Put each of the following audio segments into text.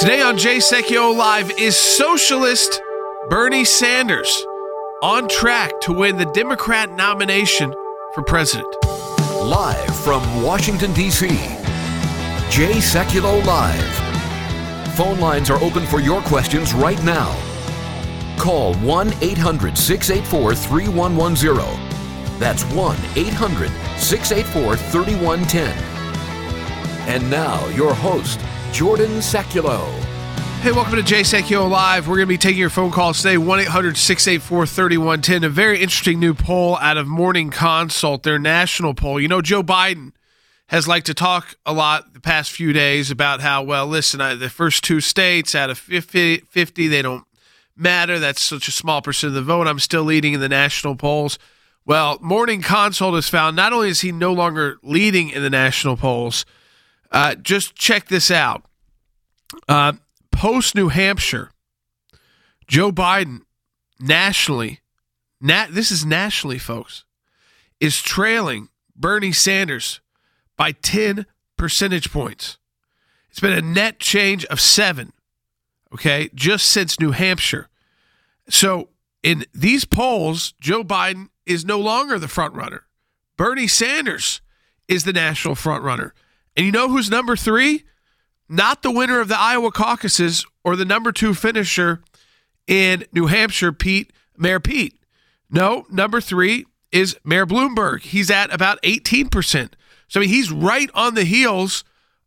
Today on Jay Sekulow Live is socialist Bernie Sanders on track to win the Democrat nomination for president. Live from Washington, D.C., Jay Sekulow Live. Phone lines are open for your questions right now. Call 1 800 684 3110. That's 1 800 684 3110. And now, your host, Jordan Sekulow. Hey, welcome to Jay Sekulow Live. We're going to be taking your phone calls today, 1 800 684 3110. A very interesting new poll out of Morning Consult, their national poll. You know, Joe Biden has liked to talk a lot the past few days about how, well, listen, I, the first two states out of 50, 50, they don't matter. That's such a small percent of the vote. I'm still leading in the national polls. Well, Morning Consult has found not only is he no longer leading in the national polls, uh, just check this out. Uh, Post New Hampshire, Joe Biden nationally, nat- this is nationally, folks, is trailing Bernie Sanders by 10 percentage points. It's been a net change of seven, okay, just since New Hampshire. So in these polls, Joe Biden is no longer the front runner. Bernie Sanders is the national front runner. And you know who's number three? Not the winner of the Iowa caucuses or the number two finisher in New Hampshire, Pete, Mayor Pete. No, number three is Mayor Bloomberg. He's at about 18%. So I mean, he's right on the heels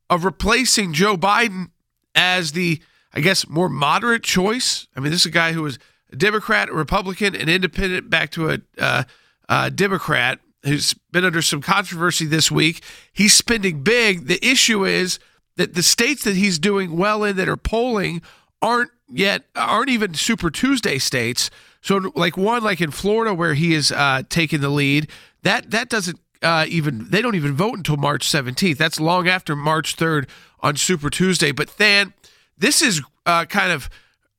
of replacing Joe Biden as the, I guess, more moderate choice. I mean, this is a guy who was a Democrat, a Republican, an independent, back to a uh, uh, Democrat who's been under some controversy this week. He's spending big. The issue is that the states that he's doing well in that are polling aren't yet aren't even Super Tuesday states. So like one like in Florida where he is uh, taking the lead, that that doesn't uh, even they don't even vote until March 17th. That's long after March 3rd on Super Tuesday. But then this is uh, kind of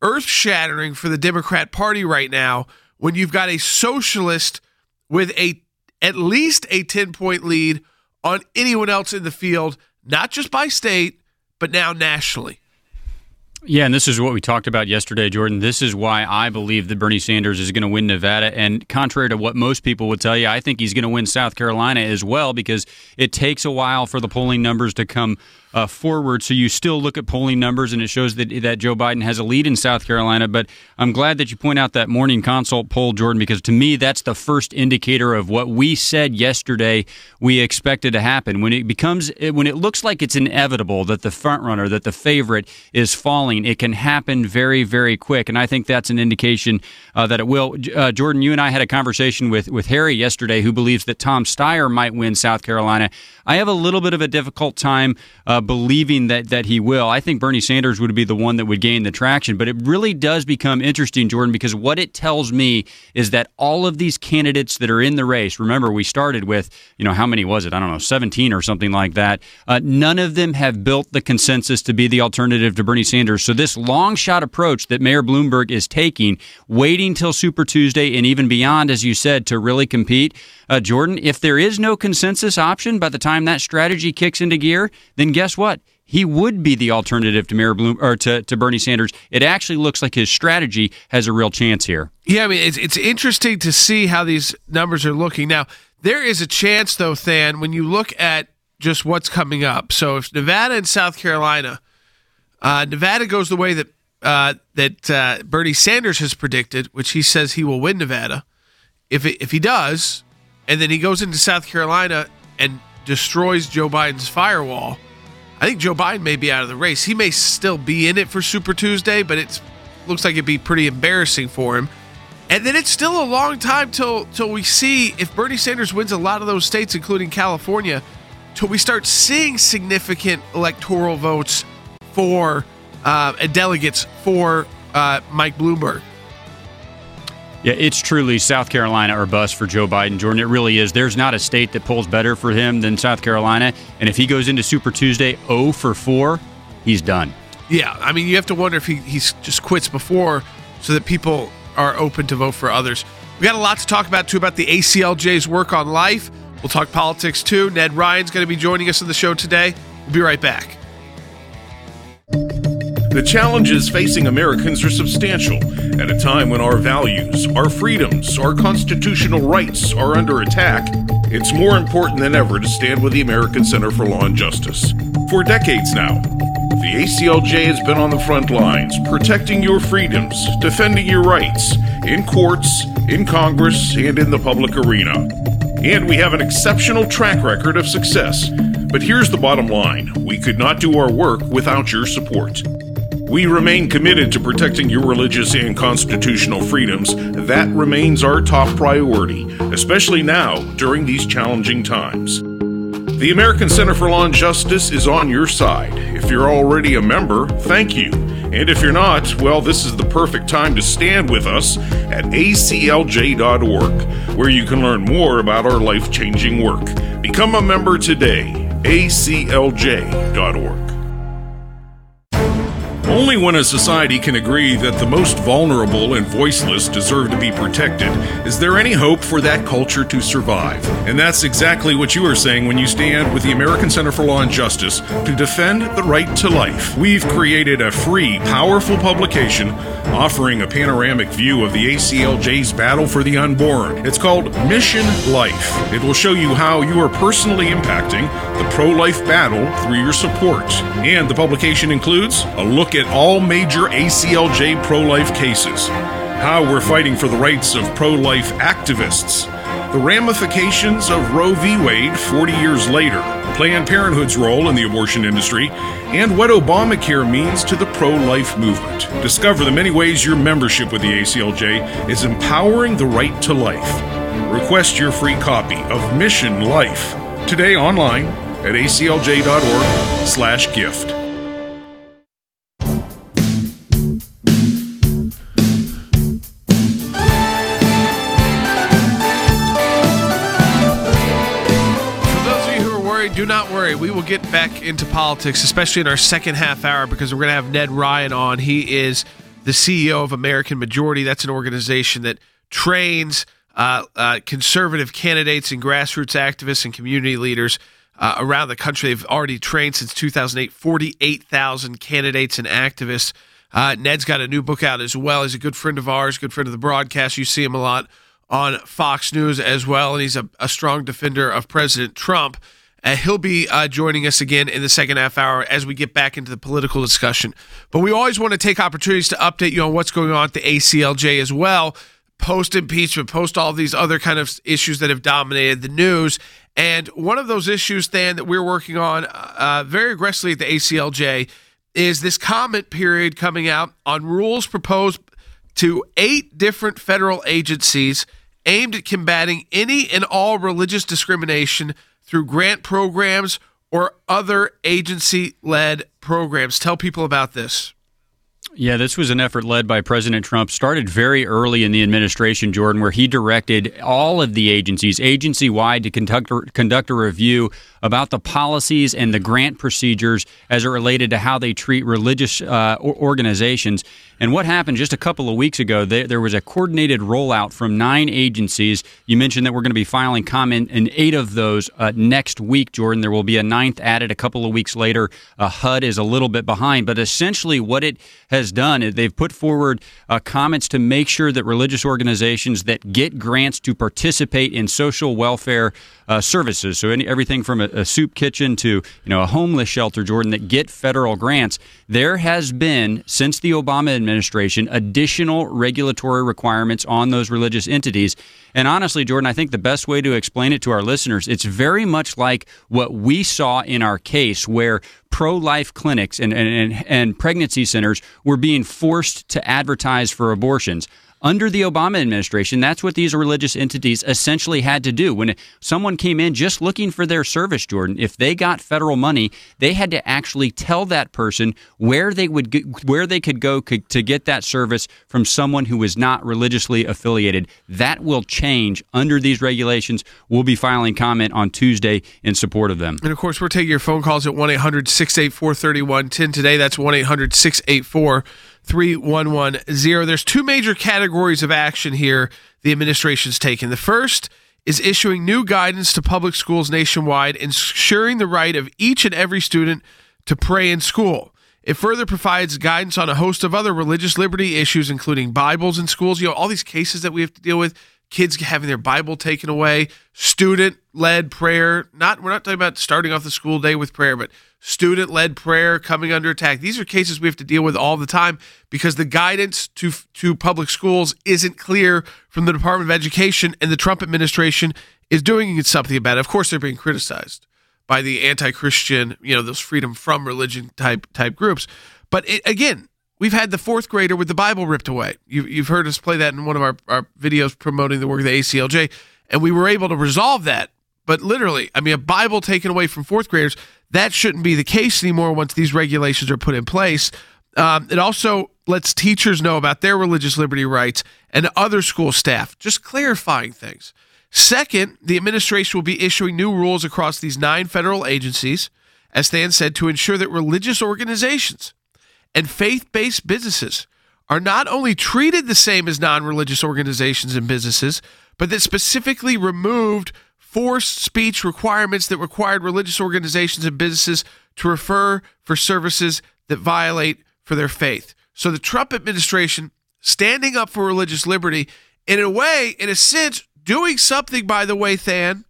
earth shattering for the Democrat Party right now when you've got a socialist with a at least a 10 point lead on anyone else in the field, not just by state, but now nationally. Yeah, and this is what we talked about yesterday, Jordan. This is why I believe that Bernie Sanders is going to win Nevada. And contrary to what most people would tell you, I think he's going to win South Carolina as well because it takes a while for the polling numbers to come uh, forward. So you still look at polling numbers, and it shows that that Joe Biden has a lead in South Carolina. But I'm glad that you point out that morning consult poll, Jordan, because to me that's the first indicator of what we said yesterday we expected to happen. When it becomes when it looks like it's inevitable that the front runner, that the favorite is falling, it can happen very very quick, and I think that's an indication uh, that it will. Uh, Jordan, you and I had a conversation with with Harry yesterday, who believes that Tom Steyer might win South Carolina. I have a little bit of a difficult time uh, believing that that he will. I think Bernie Sanders would be the one that would gain the traction, but it really does become interesting, Jordan, because what it tells me is that all of these candidates that are in the race. Remember, we started with you know how many was it? I don't know, seventeen or something like that. Uh, none of them have built the consensus to be the alternative to Bernie Sanders. So this long shot approach that Mayor Bloomberg is taking, waiting till Super Tuesday and even beyond, as you said, to really compete. Uh, Jordan, if there is no consensus option by the time that strategy kicks into gear, then guess what? He would be the alternative to Mayor Bloom or to, to Bernie Sanders. It actually looks like his strategy has a real chance here. Yeah, I mean it's it's interesting to see how these numbers are looking. Now, there is a chance though, Thann, when you look at just what's coming up. So if Nevada and South Carolina, uh, Nevada goes the way that uh, that uh, Bernie Sanders has predicted, which he says he will win Nevada. If it, if he does, and then he goes into South Carolina and destroys Joe Biden's firewall, I think Joe Biden may be out of the race. He may still be in it for Super Tuesday, but it looks like it'd be pretty embarrassing for him. And then it's still a long time till till we see if Bernie Sanders wins a lot of those states, including California, till we start seeing significant electoral votes for uh, delegates for uh, Mike Bloomberg. Yeah, it's truly South Carolina or bust for Joe Biden, Jordan. It really is. There's not a state that pulls better for him than South Carolina. And if he goes into Super Tuesday 0 for 4, he's done. Yeah, I mean, you have to wonder if he he's just quits before so that people are open to vote for others. We got a lot to talk about, too, about the ACLJ's work on life. We'll talk politics, too. Ned Ryan's going to be joining us on the show today. We'll be right back. The challenges facing Americans are substantial at a time when our values, our freedoms, our constitutional rights are under attack. It's more important than ever to stand with the American Center for Law and Justice. For decades now, the ACLJ has been on the front lines, protecting your freedoms, defending your rights in courts, in Congress, and in the public arena. And we have an exceptional track record of success. But here's the bottom line we could not do our work without your support. We remain committed to protecting your religious and constitutional freedoms. That remains our top priority, especially now during these challenging times. The American Center for Law and Justice is on your side. If you're already a member, thank you. And if you're not, well, this is the perfect time to stand with us at aclj.org, where you can learn more about our life changing work. Become a member today. aclj.org. Only when a society can agree that the most vulnerable and voiceless deserve to be protected is there any hope for that culture to survive. And that's exactly what you are saying when you stand with the American Center for Law and Justice to defend the right to life. We've created a free, powerful publication offering a panoramic view of the ACLJ's battle for the unborn. It's called Mission Life. It will show you how you are personally impacting the pro life battle through your support. And the publication includes a look at all major ACLJ pro life cases, how we're fighting for the rights of pro life activists, the ramifications of Roe v. Wade 40 years later, Planned Parenthood's role in the abortion industry, and what Obamacare means to the pro life movement. Discover the many ways your membership with the ACLJ is empowering the right to life. Request your free copy of Mission Life today online at aclj.org/gift. do not worry. We will get back into politics, especially in our second half hour, because we're going to have Ned Ryan on. He is the CEO of American Majority. That's an organization that trains uh, uh, conservative candidates and grassroots activists and community leaders uh, around the country. They've already trained since 2008 48,000 candidates and activists. Uh, Ned's got a new book out as well. He's a good friend of ours, good friend of the broadcast. You see him a lot on Fox News as well, and he's a, a strong defender of President Trump. Uh, he'll be uh, joining us again in the second half hour as we get back into the political discussion. But we always want to take opportunities to update you on what's going on at the ACLJ as well, post impeachment, post all these other kind of issues that have dominated the news. And one of those issues, Thann, that we're working on uh, very aggressively at the ACLJ is this comment period coming out on rules proposed to eight different federal agencies aimed at combating any and all religious discrimination through grant programs or other agency led programs. Tell people about this. Yeah, this was an effort led by President Trump. Started very early in the administration, Jordan, where he directed all of the agencies, agency wide, to conduct conduct a review about the policies and the grant procedures as it related to how they treat religious uh, organizations. And what happened just a couple of weeks ago, they, there was a coordinated rollout from nine agencies. You mentioned that we're going to be filing comment in eight of those uh, next week, Jordan. There will be a ninth added a couple of weeks later. Uh, HUD is a little bit behind, but essentially what it has done is they've put forward uh, comments to make sure that religious organizations that get grants to participate in social welfare uh, services, so any, everything from a, a soup kitchen to you know a homeless shelter, Jordan, that get federal grants, there has been since the Obama administration additional regulatory requirements on those religious entities. And honestly, Jordan, I think the best way to explain it to our listeners, it's very much like what we saw in our case where pro life clinics and, and, and, pregnancy centers were being forced to advertise for abortions. Under the Obama administration, that's what these religious entities essentially had to do. When someone came in just looking for their service, Jordan, if they got federal money, they had to actually tell that person where they would where they could go to get that service from someone who was not religiously affiliated. That will change under these regulations. We'll be filing comment on Tuesday in support of them. And of course, we're taking your phone calls at 1 800 684 3110 today. That's 1 800 684 3110. There's two major categories of action here the administration's taken. The first is issuing new guidance to public schools nationwide, ensuring the right of each and every student to pray in school. It further provides guidance on a host of other religious liberty issues, including Bibles in schools. You know, all these cases that we have to deal with kids having their Bible taken away, student led prayer. Not we're not talking about starting off the school day with prayer, but student led prayer coming under attack. These are cases we have to deal with all the time because the guidance to to public schools isn't clear from the Department of Education and the Trump administration is doing something about it. Of course, they're being criticized by the anti-Christian, you know, those freedom from religion type type groups. But it, again, We've had the fourth grader with the Bible ripped away. You, have heard us play that in one of our, our videos promoting the work of the ACLJ, and we were able to resolve that. But literally, I mean, a Bible taken away from fourth graders, that shouldn't be the case anymore once these regulations are put in place. Um, it also lets teachers know about their religious liberty rights and other school staff, just clarifying things. Second, the administration will be issuing new rules across these nine federal agencies, as Thann said, to ensure that religious organizations and faith based businesses are not only treated the same as non religious organizations and businesses, but that specifically removed forced speech requirements that required religious organizations and businesses to refer for services that violate for their faith. So the Trump administration standing up for religious liberty, in a way, in a sense, doing something, by the way, Thann,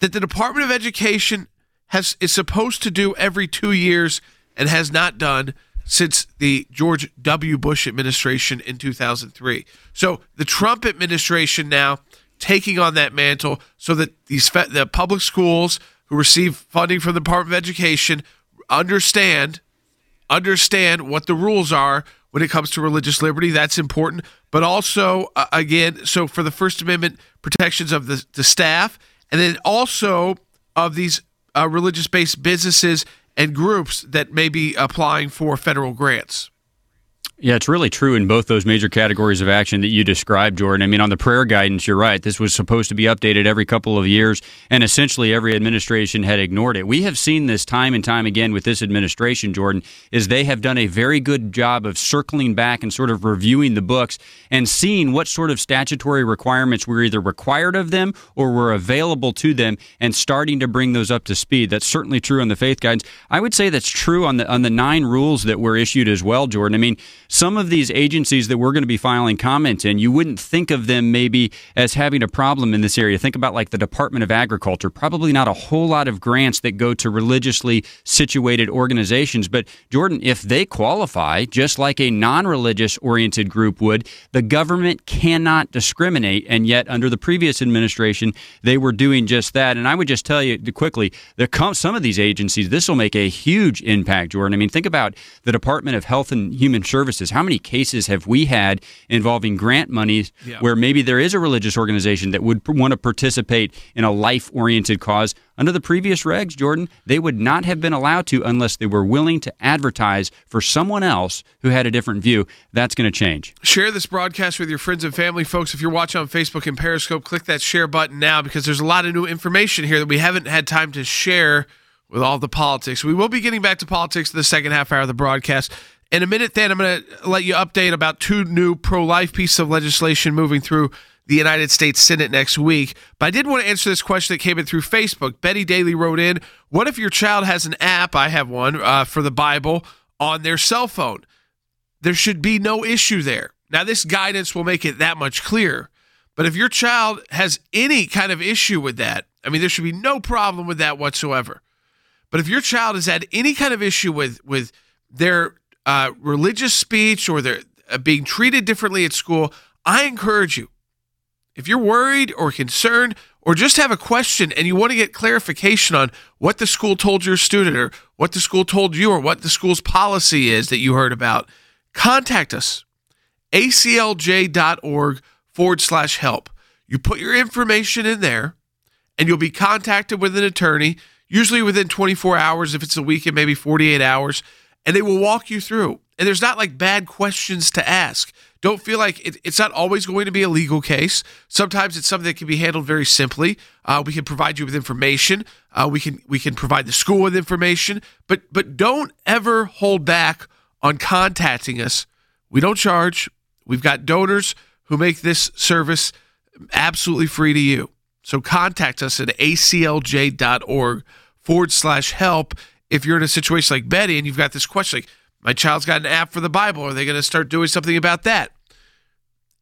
that the Department of Education has is supposed to do every two years and has not done since the George W. Bush administration in 2003. So the Trump administration now taking on that mantle so that these the public schools who receive funding from the Department of Education understand understand what the rules are when it comes to religious liberty. That's important, but also uh, again, so for the First Amendment protections of the, the staff, and then also of these uh, religious-based businesses and groups that may be applying for federal grants. Yeah, it's really true in both those major categories of action that you described, Jordan. I mean, on the prayer guidance, you're right. This was supposed to be updated every couple of years, and essentially every administration had ignored it. We have seen this time and time again with this administration, Jordan, is they have done a very good job of circling back and sort of reviewing the books and seeing what sort of statutory requirements were either required of them or were available to them and starting to bring those up to speed. That's certainly true on the faith guidance. I would say that's true on the on the nine rules that were issued as well, Jordan. I mean, some of these agencies that we're going to be filing comments in, you wouldn't think of them maybe as having a problem in this area. Think about like the Department of Agriculture, probably not a whole lot of grants that go to religiously situated organizations. But Jordan, if they qualify, just like a non religious oriented group would, the government cannot discriminate. And yet, under the previous administration, they were doing just that. And I would just tell you quickly, there some of these agencies, this will make a huge impact, Jordan. I mean, think about the Department of Health and Human Services services. How many cases have we had involving grant monies yeah. where maybe there is a religious organization that would want to participate in a life oriented cause? Under the previous regs, Jordan, they would not have been allowed to unless they were willing to advertise for someone else who had a different view. That's going to change. Share this broadcast with your friends and family, folks. If you're watching on Facebook and Periscope, click that share button now because there's a lot of new information here that we haven't had time to share with all the politics. We will be getting back to politics in the second half hour of the broadcast. In a minute, then, I'm going to let you update about two new pro life pieces of legislation moving through the United States Senate next week. But I did want to answer this question that came in through Facebook. Betty Daly wrote in What if your child has an app? I have one uh, for the Bible on their cell phone. There should be no issue there. Now, this guidance will make it that much clearer. But if your child has any kind of issue with that, I mean, there should be no problem with that whatsoever. But if your child has had any kind of issue with with their uh, religious speech or they're uh, being treated differently at school, I encourage you, if you're worried or concerned or just have a question and you want to get clarification on what the school told your student or what the school told you or what the school's policy is that you heard about, contact us. aclj.org forward slash help. You put your information in there and you'll be contacted with an attorney, usually within 24 hours if it's a week and maybe 48 hours and they will walk you through. And there's not like bad questions to ask. Don't feel like it, it's not always going to be a legal case. Sometimes it's something that can be handled very simply. Uh, we can provide you with information. Uh, we can we can provide the school with information. But but don't ever hold back on contacting us. We don't charge. We've got donors who make this service absolutely free to you. So contact us at aclj.org forward slash help if you're in a situation like Betty and you've got this question like, my child's got an app for the Bible. Are they going to start doing something about that?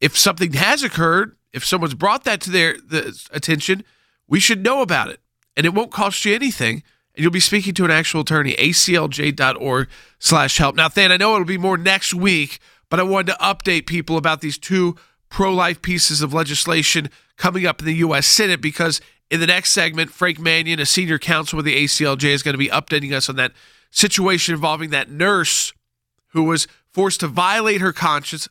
If something has occurred, if someone's brought that to their the attention, we should know about it. And it won't cost you anything. And you'll be speaking to an actual attorney, aclj.org slash help. Now, Thann, I know it'll be more next week, but I wanted to update people about these two pro-life pieces of legislation coming up in the U.S. Senate because in the next segment, Frank Manion, a senior counsel with the ACLJ, is going to be updating us on that situation involving that nurse who was forced to violate her conscience,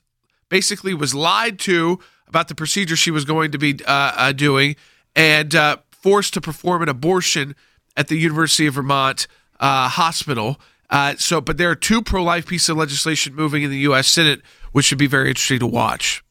basically was lied to about the procedure she was going to be uh, uh, doing, and uh, forced to perform an abortion at the University of Vermont uh, hospital. Uh, so, but there are two pro-life pieces of legislation moving in the U.S. Senate, which should be very interesting to watch.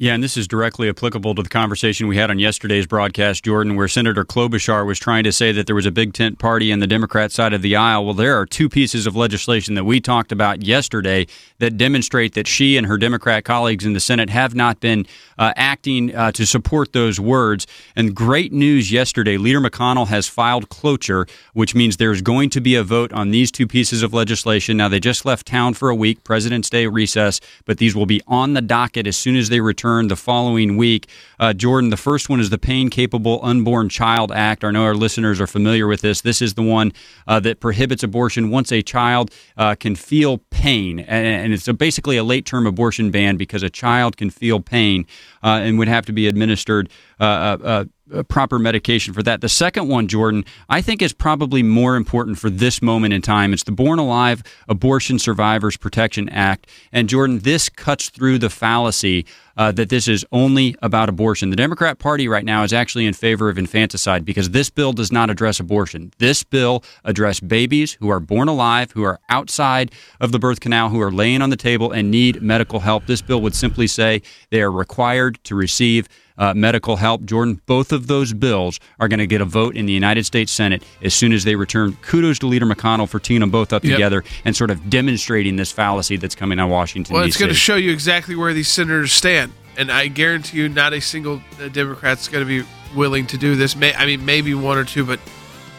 Yeah, and this is directly applicable to the conversation we had on yesterday's broadcast, Jordan, where Senator Klobuchar was trying to say that there was a big tent party in the Democrat side of the aisle. Well, there are two pieces of legislation that we talked about yesterday that demonstrate that she and her Democrat colleagues in the Senate have not been uh, acting uh, to support those words. And great news yesterday Leader McConnell has filed cloture, which means there's going to be a vote on these two pieces of legislation. Now, they just left town for a week, President's Day recess, but these will be on the docket as soon as they return return the following week. Uh, Jordan, the first one is the Pain Capable Unborn Child Act. I know our listeners are familiar with this. This is the one uh, that prohibits abortion once a child uh, can feel pain. And, and it's a, basically a late term abortion ban because a child can feel pain uh, and would have to be administered uh, uh, proper medication for that. The second one, Jordan, I think is probably more important for this moment in time. It's the Born Alive Abortion Survivors Protection Act. And Jordan, this cuts through the fallacy uh, that this is only about abortion. The Democrat Party right now is actually in favor of infanticide because this bill does not address abortion. This bill addresses babies who are born alive, who are outside of the birth canal, who are laying on the table and need medical help. This bill would simply say they are required to receive uh, medical help. Jordan, both of those bills are going to get a vote in the United States Senate as soon as they return. Kudos to Leader McConnell for teaming them both up yep. together and sort of demonstrating this fallacy that's coming out of Washington. Well, it's going to show you exactly where these senators stand, and I guarantee you, not a single uh, Democrat's going to be willing to do this. May, I mean, maybe one or two, but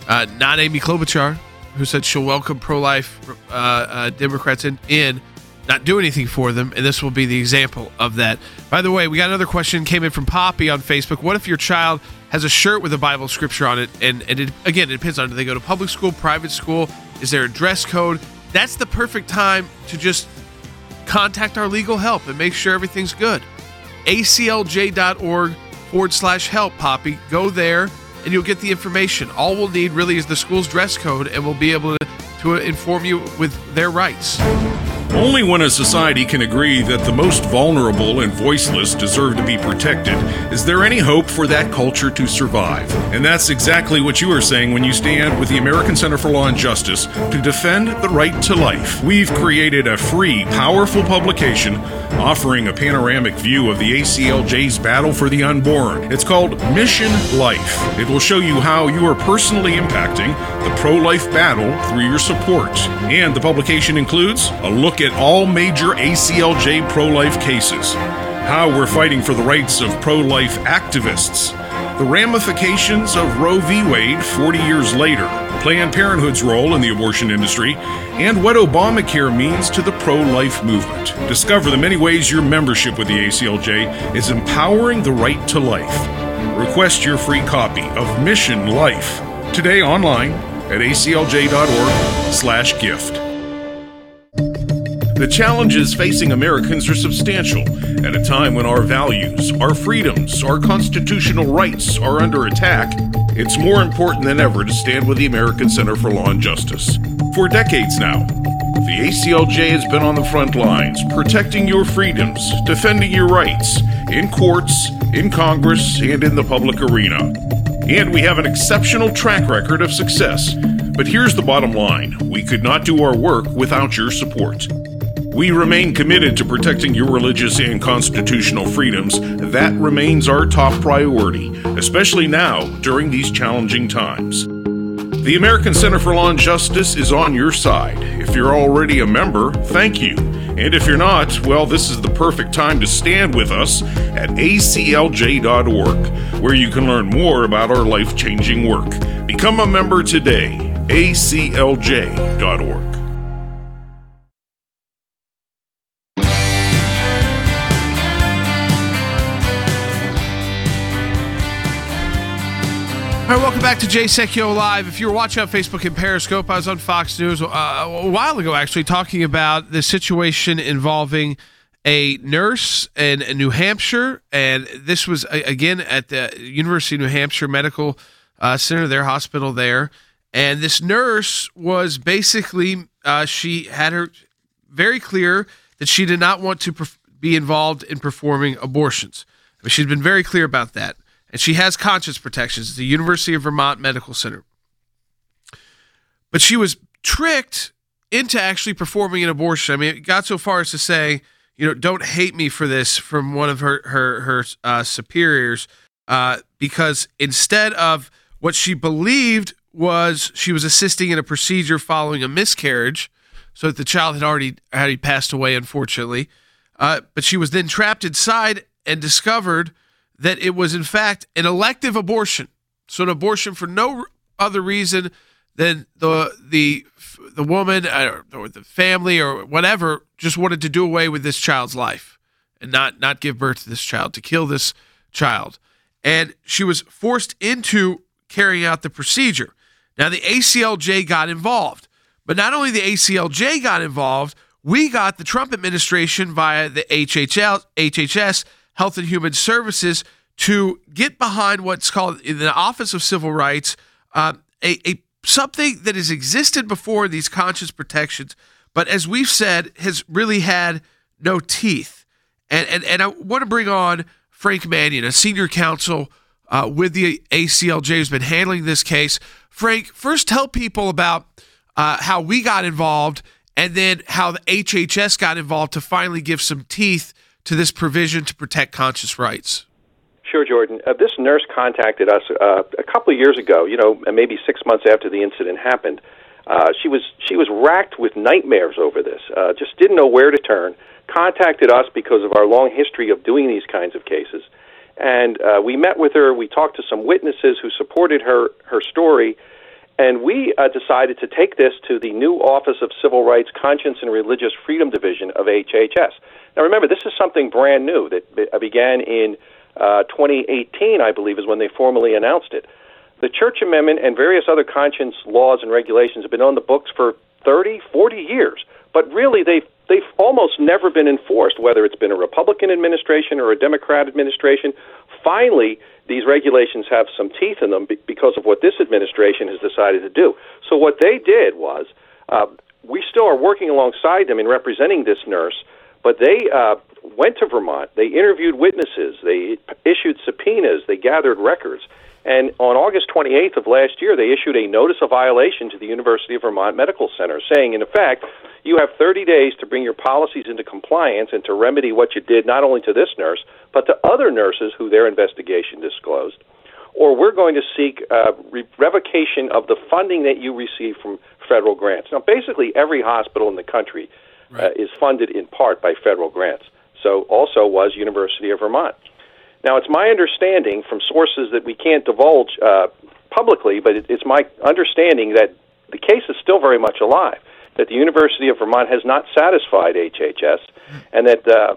uh, not Amy Klobuchar, who said she'll welcome pro-life uh, uh, Democrats in, in not do anything for them, and this will be the example of that. By the way, we got another question came in from Poppy on Facebook. What if your child has a shirt with a Bible scripture on it, and and it, again, it depends on do they go to public school, private school, is there a dress code? That's the perfect time to just contact our legal help and make sure everything's good. ACLJ.org forward slash help, Poppy. Go there and you'll get the information. All we'll need really is the school's dress code, and we'll be able to, to inform you with their rights. Only when a society can agree that the most vulnerable and voiceless deserve to be protected is there any hope for that culture to survive. And that's exactly what you are saying when you stand with the American Center for Law and Justice to defend the right to life. We've created a free, powerful publication offering a panoramic view of the ACLJ's battle for the unborn. It's called Mission Life. It will show you how you are personally impacting the pro life battle through your support. And the publication includes a look at all major ACLJ pro life cases, how we're fighting for the rights of pro life activists, the ramifications of Roe v. Wade 40 years later, Planned Parenthood's role in the abortion industry, and what Obamacare means to the pro life movement. Discover the many ways your membership with the ACLJ is empowering the right to life. Request your free copy of Mission Life today online at aclj.org/gift. The challenges facing Americans are substantial at a time when our values, our freedoms, our constitutional rights are under attack. It's more important than ever to stand with the American Center for Law and Justice. For decades now, the ACLJ has been on the front lines, protecting your freedoms, defending your rights in courts, in Congress, and in the public arena. And we have an exceptional track record of success. But here's the bottom line we could not do our work without your support. We remain committed to protecting your religious and constitutional freedoms. That remains our top priority, especially now during these challenging times. The American Center for Law and Justice is on your side. If you're already a member, thank you. And if you're not, well, this is the perfect time to stand with us at aclj.org, where you can learn more about our life changing work. Become a member today aclj.org. All right, welcome back to Jay Sekulow Live. If you're watching on Facebook and Periscope, I was on Fox News uh, a while ago actually talking about the situation involving a nurse in New Hampshire. And this was, again, at the University of New Hampshire Medical uh, Center, their hospital there. And this nurse was basically, uh, she had her very clear that she did not want to be involved in performing abortions. I mean, she'd been very clear about that and she has conscience protections at the University of Vermont Medical Center. But she was tricked into actually performing an abortion. I mean, it got so far as to say, you know, don't hate me for this from one of her her her uh, superiors, uh, because instead of what she believed was she was assisting in a procedure following a miscarriage, so that the child had already had passed away, unfortunately. Uh, but she was then trapped inside and discovered that it was in fact an elective abortion. So an abortion for no other reason than the the the woman or, or the family or whatever just wanted to do away with this child's life and not not give birth to this child to kill this child. And she was forced into carrying out the procedure. Now the ACLJ got involved. But not only the ACLJ got involved, we got the Trump administration via the HHL, HHS Health and Human Services to get behind what's called in the Office of Civil Rights uh, a, a something that has existed before these conscious protections, but as we've said, has really had no teeth. And and, and I want to bring on Frank Manion, a senior counsel uh, with the ACLJ, who's been handling this case. Frank, first tell people about uh, how we got involved, and then how the HHS got involved to finally give some teeth to this provision to protect conscious rights? Sure, Jordan. Uh, this nurse contacted us uh, a couple of years ago. You know, maybe six months after the incident happened. Uh, she was she was racked with nightmares over this. Uh, just didn't know where to turn. Contacted us because of our long history of doing these kinds of cases, and uh, we met with her. We talked to some witnesses who supported her her story, and we uh, decided to take this to the new Office of Civil Rights, Conscience and Religious Freedom Division of HHS. Now, remember, this is something brand new that began in uh, 2018, I believe, is when they formally announced it. The Church Amendment and various other conscience laws and regulations have been on the books for 30, 40 years, but really they've they've almost never been enforced, whether it's been a Republican administration or a Democrat administration. Finally, these regulations have some teeth in them because of what this administration has decided to do. So what they did was, uh, we still are working alongside them in representing this nurse, but they uh, went to Vermont. They interviewed witnesses. They issued subpoenas. They gathered records. And on August 28th of last year, they issued a notice of violation to the University of Vermont Medical Center, saying, in effect, you have 30 days to bring your policies into compliance and to remedy what you did not only to this nurse, but to other nurses who their investigation disclosed. Or we're going to seek uh, re- revocation of the funding that you receive from federal grants. Now, basically, every hospital in the country right. uh, is funded in part by federal grants. So also was University of Vermont. Now, it's my understanding from sources that we can't divulge uh, publicly, but it, it's my understanding that the case is still very much alive. That the University of Vermont has not satisfied HHS, and that uh,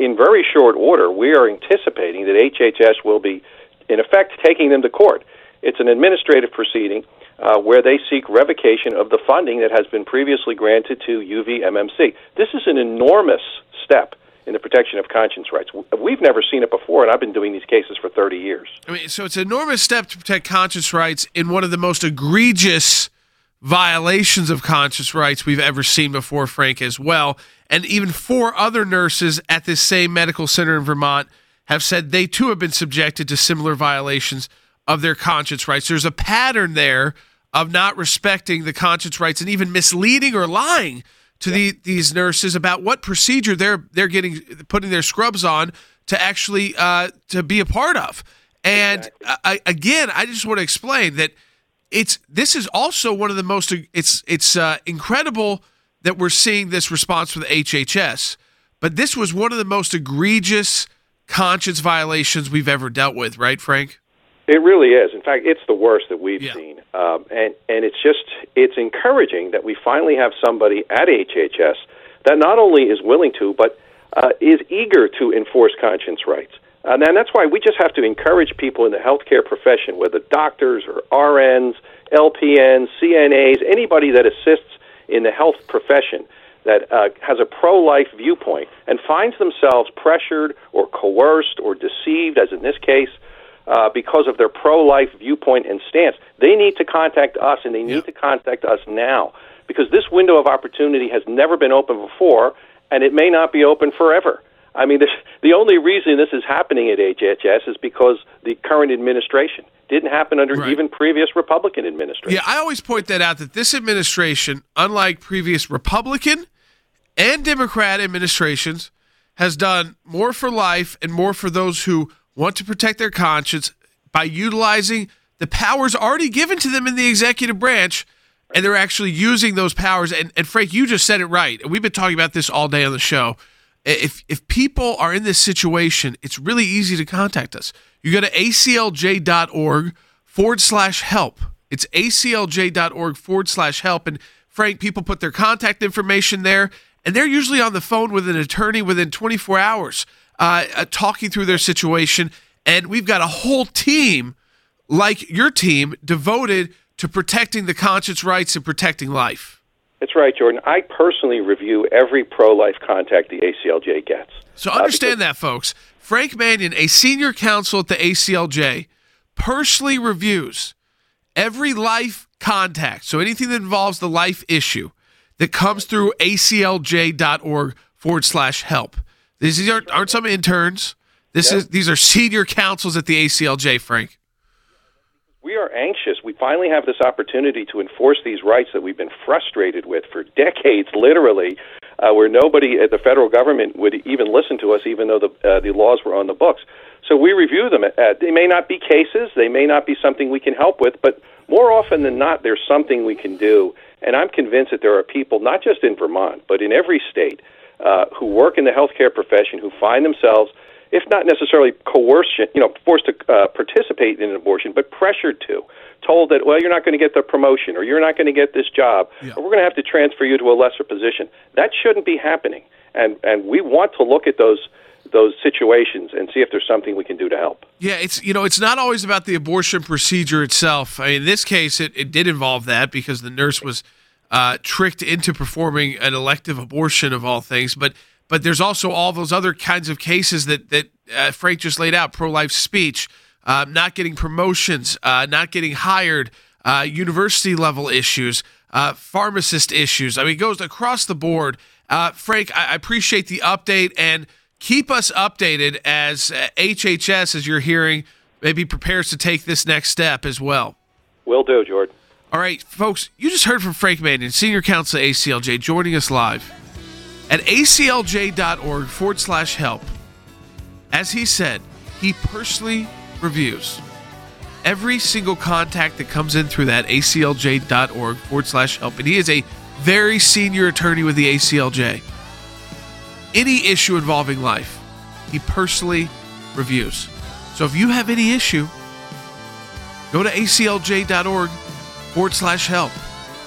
in very short order, we are anticipating that HHS will be, in effect, taking them to court. It's an administrative proceeding uh, where they seek revocation of the funding that has been previously granted to UVMMC. This is an enormous step in the protection of conscience rights. We've never seen it before, and I've been doing these cases for 30 years. I mean, so it's an enormous step to protect conscience rights in one of the most egregious violations of conscience rights we've ever seen before, Frank, as well. And even four other nurses at this same medical center in Vermont have said they too have been subjected to similar violations of their conscience rights. There's a pattern there of not respecting the conscience rights and even misleading or lying to the, these nurses about what procedure they're they're getting putting their scrubs on to actually uh, to be a part of. And exactly. I, again, I just want to explain that it's this is also one of the most it's it's uh, incredible that we're seeing this response from the HHS, but this was one of the most egregious conscience violations we've ever dealt with, right, Frank? It really is. In fact, it's the worst that we've Yeah. seen, um, and and it's just it's encouraging that we finally have somebody at HHS that not only is willing to, but uh, is eager to enforce conscience rights. And then that's why we just have to encourage people in the healthcare profession, whether doctors or RNs, LPNs, CNAs, anybody that assists in the health profession that uh, has a pro-life viewpoint and finds themselves pressured or coerced or deceived, as in this case, uh, because of their pro-life viewpoint and stance, they need to contact us, and they need Yeah. to contact us now because this window of opportunity has never been open before, and it may not be open forever. I mean, this, the only reason this is happening at HHS is because the current administration didn't happen under Right. even previous Republican administrations. Yeah, I always point that out that this administration, unlike previous Republican and Democrat administrations, has done more for life and more for those who want to protect their conscience by utilizing the powers already given to them in the executive branch. And they're actually using those powers. And, and Frank, you just said it right. We've been talking about this all day on the show. If, if people are in this situation, it's really easy to contact us. You go to aclj.org forward slash help. It's aclj.org forward slash help. And Frank, people put their contact information there, and they're usually on the phone with an attorney within 24 hours, uh, uh, talking through their situation. And we've got a whole team, like your team, devoted to protecting the conscience rights and protecting life. That's right, Jordan. I personally review every pro-life contact the ACLJ gets. So Uh, understand that, folks. Frank Manion, a senior counsel at the ACLJ, personally reviews every life contact. So anything that involves the life issue that comes through aclj.org forward slash help. These aren't, aren't some interns. This is these are senior counsels at the ACLJ, Frank. We are anxious. We finally have this opportunity to enforce these rights that we've been frustrated with for decades, literally, uh, where nobody at the federal government would even listen to us, even though the uh, the laws were on the books. So we review them. Uh, they may not be cases, they may not be something we can help with, but more often than not, there's something we can do. And I'm convinced that there are people, not just in Vermont, but in every state, uh, who work in the healthcare profession who find themselves if not necessarily coerced, you know, forced to uh, participate in an abortion, but pressured to, told that, well, you're not going to get the promotion or you're not going to get this job, Yeah. or we're going to have to transfer you to a lesser position. That shouldn't be happening, and and we want to look at those those situations and see if there's something we can do to help. Yeah, it's you know it's not always about the abortion procedure itself. I mean, in this case, it, it did involve that because the nurse was uh, tricked into performing an elective abortion of all things. But but there's also all those other kinds of cases that that uh, Frank just laid out: pro life speech, uh, not getting promotions, uh, not getting hired, uh, university level issues, uh, pharmacist issues. I mean, it goes across the board. Frank, I, appreciate the update and keep us updated as HHS, as you're hearing, maybe prepares to take this next step as well. Will do, Jordan. All right, folks, you just heard from Frank Manion, Senior Counsel at ACLJ, joining us live at aclj.org forward slash help. As he said, he personally reviews every single contact that comes in through that aclj.org forward slash help. And he is a very senior attorney with the ACLJ. Any issue involving life, he personally reviews. So if you have any issue, go to aclj.org forward slash help.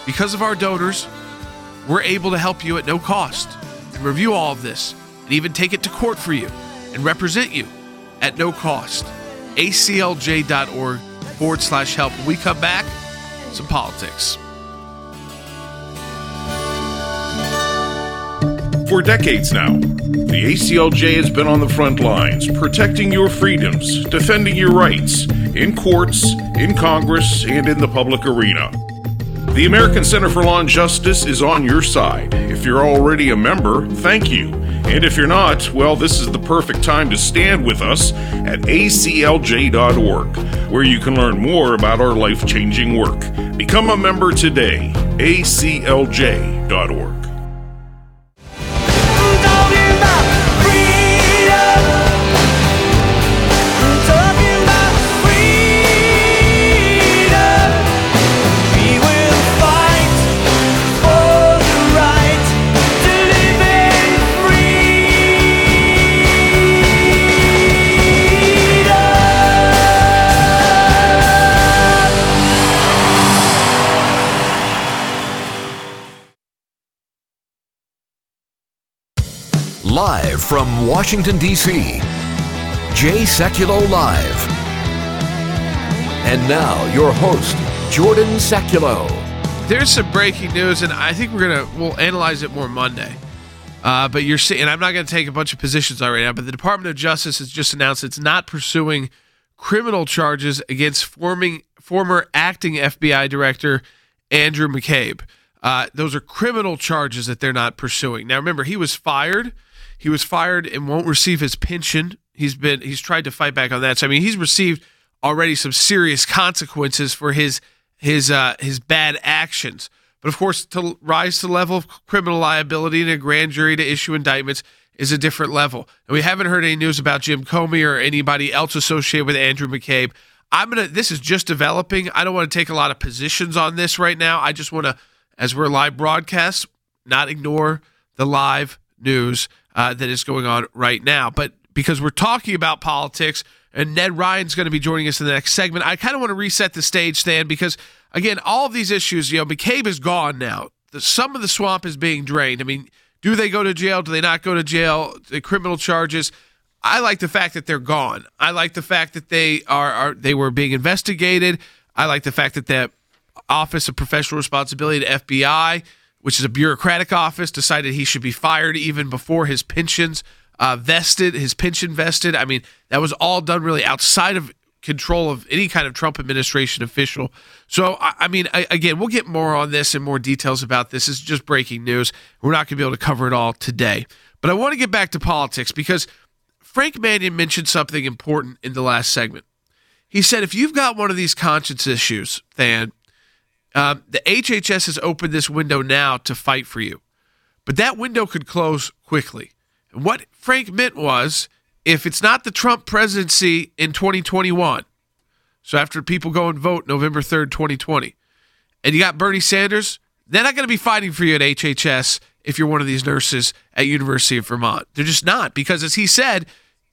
Because of our donors, we're able to help you at no cost and review all of this and even take it to court for you and represent you at no cost. aclj.org forward slash help. When we come back, some politics. For decades now, the ACLJ has been on the front lines, protecting your freedoms, defending your rights in courts, in Congress, and in the public arena. The American Center for Law and Justice is on your side. If you're already a member, thank you. And if you're not, well, this is the perfect time to stand with us at aclj.org, where you can learn more about our life changing work. Become a member today. aclj.org. Live from Washington, D.C., Jay Sekulow Live. And now, your host, Jordan Sekulow. There's some breaking news, and I think we're gonna we'll analyze it more Monday. Uh, but you're seeing, I'm not going to take a bunch of positions on right now. But the Department of Justice has just announced it's not pursuing criminal charges against forming former acting FBI director Andrew McCabe. Uh, those are criminal charges that they're not pursuing. Now, remember, he was fired. He was fired and won't receive his pension. He's been he's tried to fight back on that. So I mean, he's received already some serious consequences for his his uh, his bad actions. But of course, to rise to the level of criminal liability in a grand jury to issue indictments is a different level. And we haven't heard any news about Jim Comey or anybody else associated with Andrew McCabe. I'm gonna. This is just developing. I don't want to take a lot of positions on this right now. I just want to, as we're live broadcast, not ignore the live news uh, that is going on right now. But because we're talking about politics, and Ned Ryun's going to be joining us in the next segment, I kind of want to reset the stage, Stan, because again, all of these issues, you know, McCabe is gone now. The, some of the swamp is being drained. I mean, do they go to jail? Do they not go to jail? The criminal charges. I like the fact that they're gone. I like the fact that they are, are they were being investigated. I like the fact that the Office of Professional Responsibility, the FBI, which is a bureaucratic office, decided he should be fired even before his pensions uh, vested, his pension vested. I mean, that was all done really outside of control of any kind of Trump administration official. So, I, I mean, I, again, we'll get more on this and more details about this. It's just breaking news. We're not going to be able to cover it all today. But I want to get back to politics because Frank Manion mentioned something important in the last segment. He said, if you've got one of these conscience issues, Than, um, the HHS has opened this window now to fight for you. But that window could close quickly. And what Frank meant was if it's not the Trump presidency in 2021, so after people go and vote November 3rd, 2020, and you got Bernie Sanders, they're not going to be fighting for you at HHS if you're one of these nurses at University of Vermont. They're just not because as he said,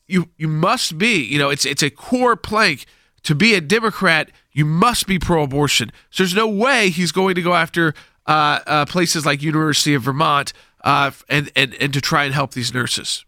you you must be, you know, it's it's a core plank to be a Democrat, you must be pro-abortion. So there's no way he's going to go after uh, uh, places like University of Vermont uh, and, and and to try and help these nurses.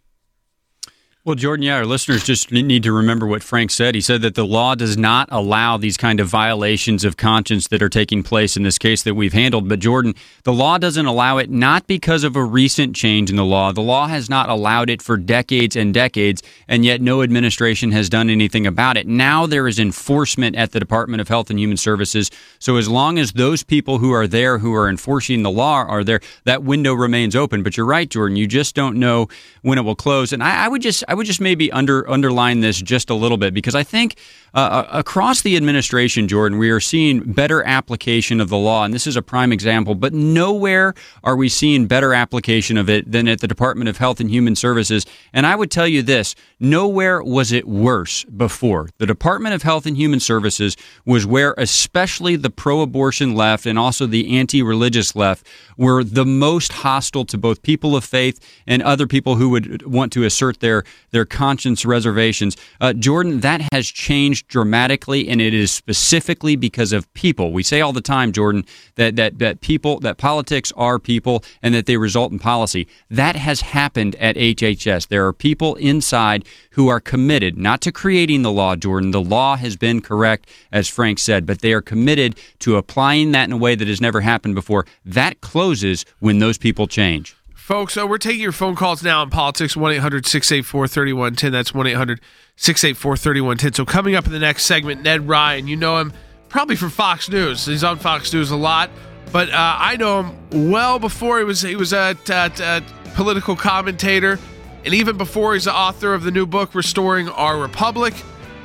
Well, Jordan, yeah, our listeners just need to remember what Frank said. He said that the law does not allow these kind of violations of conscience that are taking place in this case that we've handled. But, Jordan, the law doesn't allow it not because of a recent change in the law. The law has not allowed it for decades and decades, and yet no administration has done anything about it. Now there is enforcement at the Department of Health and Human Services. So, as long as those people who are there, who are enforcing the law, are there, that window remains open. But you're right, Jordan. You just don't know when it will close. And I, I would just I would just maybe under underline this just a little bit because I think uh, across the administration, Jordan, we are seeing better application of the law, and this is a prime example. But nowhere are we seeing better application of it than at the Department of Health and Human Services. And I would tell you this: nowhere was it worse before. The Department of Health and Human Services was where, especially the pro-abortion left and also the anti-religious left, were the most hostile to both people of faith and other people who would want to assert their their conscience reservations. Uh, Jordan, that has changed dramatically, and it is specifically because of people. We say all the time, Jordan, that that that people, that politics are people, and that they result in policy. That has happened at HHS. There are people inside who are committed not to creating the law, Jordan. The law has been correct, as Frank said, but they are committed to applying that in a way that has never happened before. That closes when those people change. Folks, so we're taking your phone calls now on politics 1 800 684 3110. That's 1 800 684 3110. So, coming up in the next segment, Ned Ryun, you know him probably from Fox News. He's on Fox News a lot, but uh, I know him well before he was he was a, a, a political commentator, and even before he's the author of the new book, Restoring Our Republic.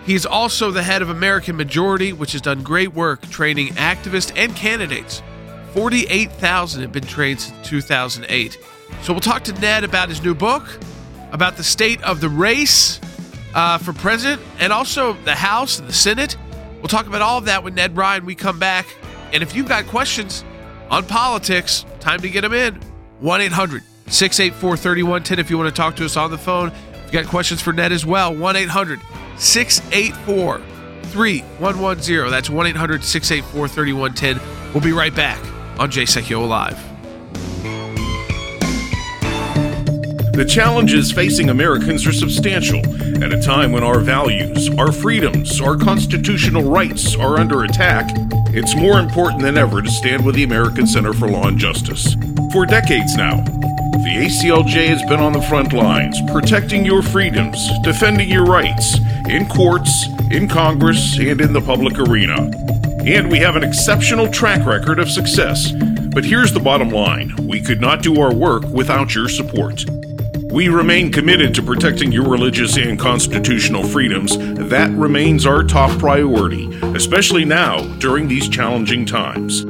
He's also the head of American Majority, which has done great work training activists and candidates. 48,000 have been trained since 2008. So we'll talk to Ned about his new book, about the state of the race uh, for president, and also the House and the Senate. We'll talk about all of that with Ned Ryun. We come back. And if you've got questions on politics, time to get them in. 1 800 684 3110 if you want to talk to us on the phone. If you got questions for Ned as well, 1 800 684 3110. That's 1 800 684 3110. We'll be right back on Jay Sekulow Live. The challenges facing Americans are substantial at a time when our values, our freedoms, our constitutional rights are under attack. It's more important than ever to stand with the American Center for Law and Justice. For decades now, the ACLJ has been on the front lines, protecting your freedoms, defending your rights in courts, in Congress, and in the public arena. And we have an exceptional track record of success. But here's the bottom line we could not do our work without your support. We remain committed to protecting your religious and constitutional freedoms. That remains our top priority, especially now during these challenging times.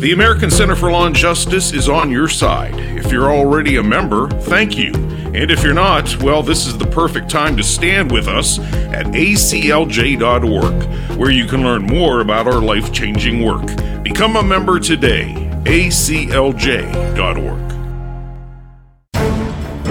The American Center for Law and Justice is on your side. If you're already a member, thank you. And if you're not, well, this is the perfect time to stand with us at aclj.org, where you can learn more about our life changing work. Become a member today. aclj.org.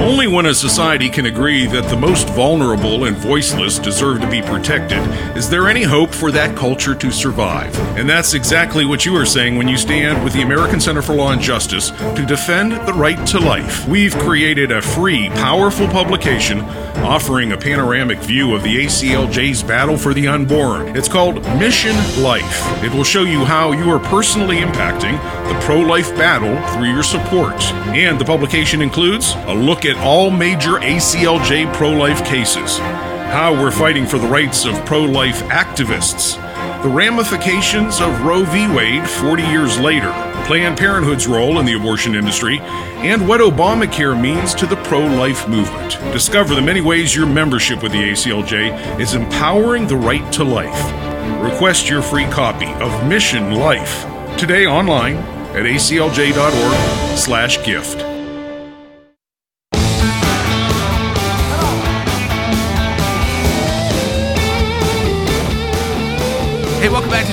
Only when a society can agree that the most vulnerable and voiceless deserve to be protected is there any hope for that culture to survive. And that's exactly what you are saying when you stand with the American Center for Law and Justice to defend the right to life. We've created a free, powerful publication offering a panoramic view of the ACLJ's battle for the unborn. It's called Mission Life. It will show you how you are personally impacting the pro life battle through your support. And the publication includes a look at all major ACLJ pro life cases, how we're fighting for the rights of pro life activists, the ramifications of Roe v. Wade 40 years later, Planned Parenthood's role in the abortion industry, and what Obamacare means to the pro life movement. Discover the many ways your membership with the ACLJ is empowering the right to life. Request your free copy of Mission Life today online at aclj.org/gift.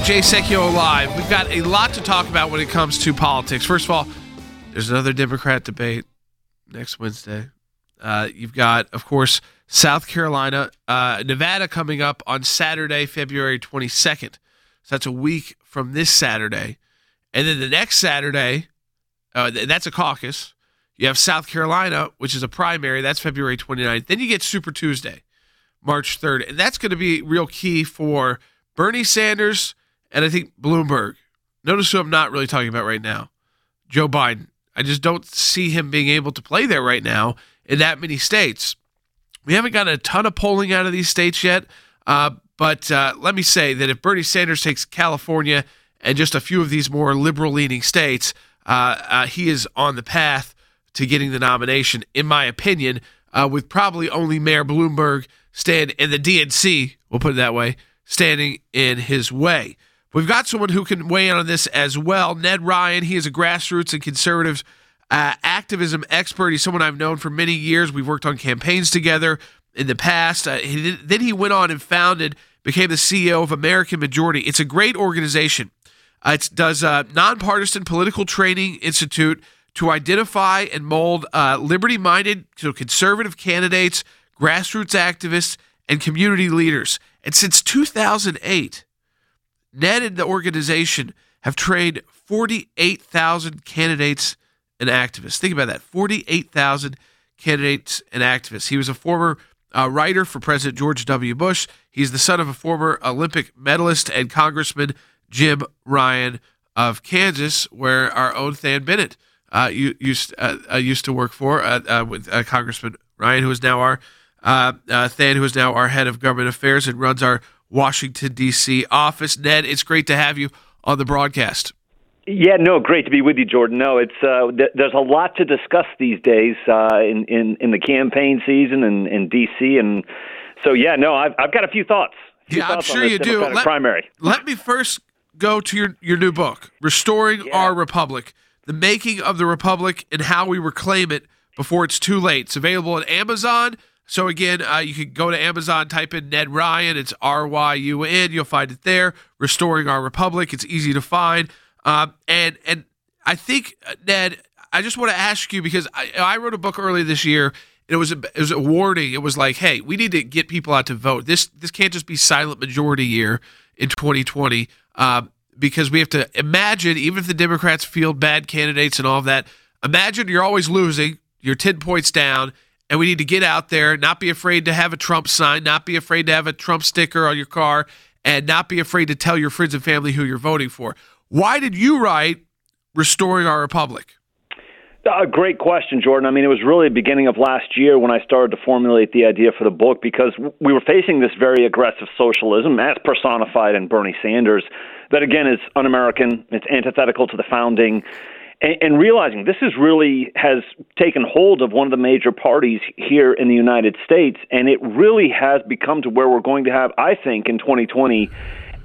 Jay Sekulow Live. We've got a lot to talk about when it comes to politics. First of all, there's another Democrat debate next Wednesday. Uh, you've got, of course, South Carolina, uh, Nevada coming up on Saturday, February 22nd. So that's a week from this Saturday. And then the next Saturday, uh, th- that's a caucus. You have South Carolina, which is a primary. That's February 29th. Then you get Super Tuesday, March 3rd. And that's going to be real key for Bernie Sanders and I think Bloomberg. Notice who I'm not really talking about right now Joe Biden. I just don't see him being able to play there right now in that many states. We haven't gotten a ton of polling out of these states yet, uh, but uh, let me say that if Bernie Sanders takes California and just a few of these more liberal leaning states, uh, uh, he is on the path to getting the nomination, in my opinion, uh, with probably only Mayor Bloomberg stand in the DNC, we'll put it that way, standing in his way. We've got someone who can weigh in on this as well. Ned Ryun, he is a grassroots and conservative uh, activism expert. He's someone I've known for many years. We've worked on campaigns together in the past. Uh, he then he went on and founded, became the CEO of American Majority. It's a great organization. Uh, it does a nonpartisan political training institute to identify and mold uh, liberty-minded, so conservative candidates, grassroots activists, and community leaders. And since 2008, Ned and the organization have trained 48,000 candidates and activists. Think about that 48,000 candidates and activists. He was a former uh, writer for President George W. Bush. He's the son of a former Olympic medalist and Congressman Jim Ryun of Kansas, where our own Than Bennett uh, used uh, uh, used to work for uh, uh, with Congressman Ryun, who is now our Than, who is now our head of government affairs and runs our Washington D.C. office. Ned, it's great to have you on the broadcast. Yeah, no, great to be with you, Jordan. No, it's uh, th- there's a lot to discuss these days uh, in, in in the campaign season and in, in D.C. and so yeah, no, I've I've got a few thoughts. Few Yeah, I'm sure you do. Let- primary. Let me first go to your, your new book, Restoring Yeah. Our Republic The Making of the Republic and How We Reclaim It Before It's Too Late. It's available at Amazon. So, again, uh, you can go to Amazon, type in Ned Ryun. It's R Y U N. You'll find it there. Restoring Our Republic. It's easy to find. Um, and, and I think, uh, Ned, I just want to ask you because I, I wrote a book earlier this year. It was a, it was a warning. It was like, hey, we need to get people out to vote. This this can't just be silent majority year in 2020 um, because we have to imagine, even if the Democrats field bad candidates and all of that, imagine you're always losing. you're 10 points down, and we need to get out there, not be afraid to have a Trump sign, not be afraid to have a Trump sticker on your car, and not be afraid to tell your friends and family who you're voting for. Why did you write Restoring Our Republic? A great question, Jordan. I mean, it was really the beginning of last year when I started to formulate the idea for the book because we were facing this very aggressive socialism as personified in Bernie Sanders that, again, is un American, it's antithetical to the founding. And, and realizing this is really has taken hold of one of the major parties here in the United States, and it really has become to where we're going to have, I think, in 2020,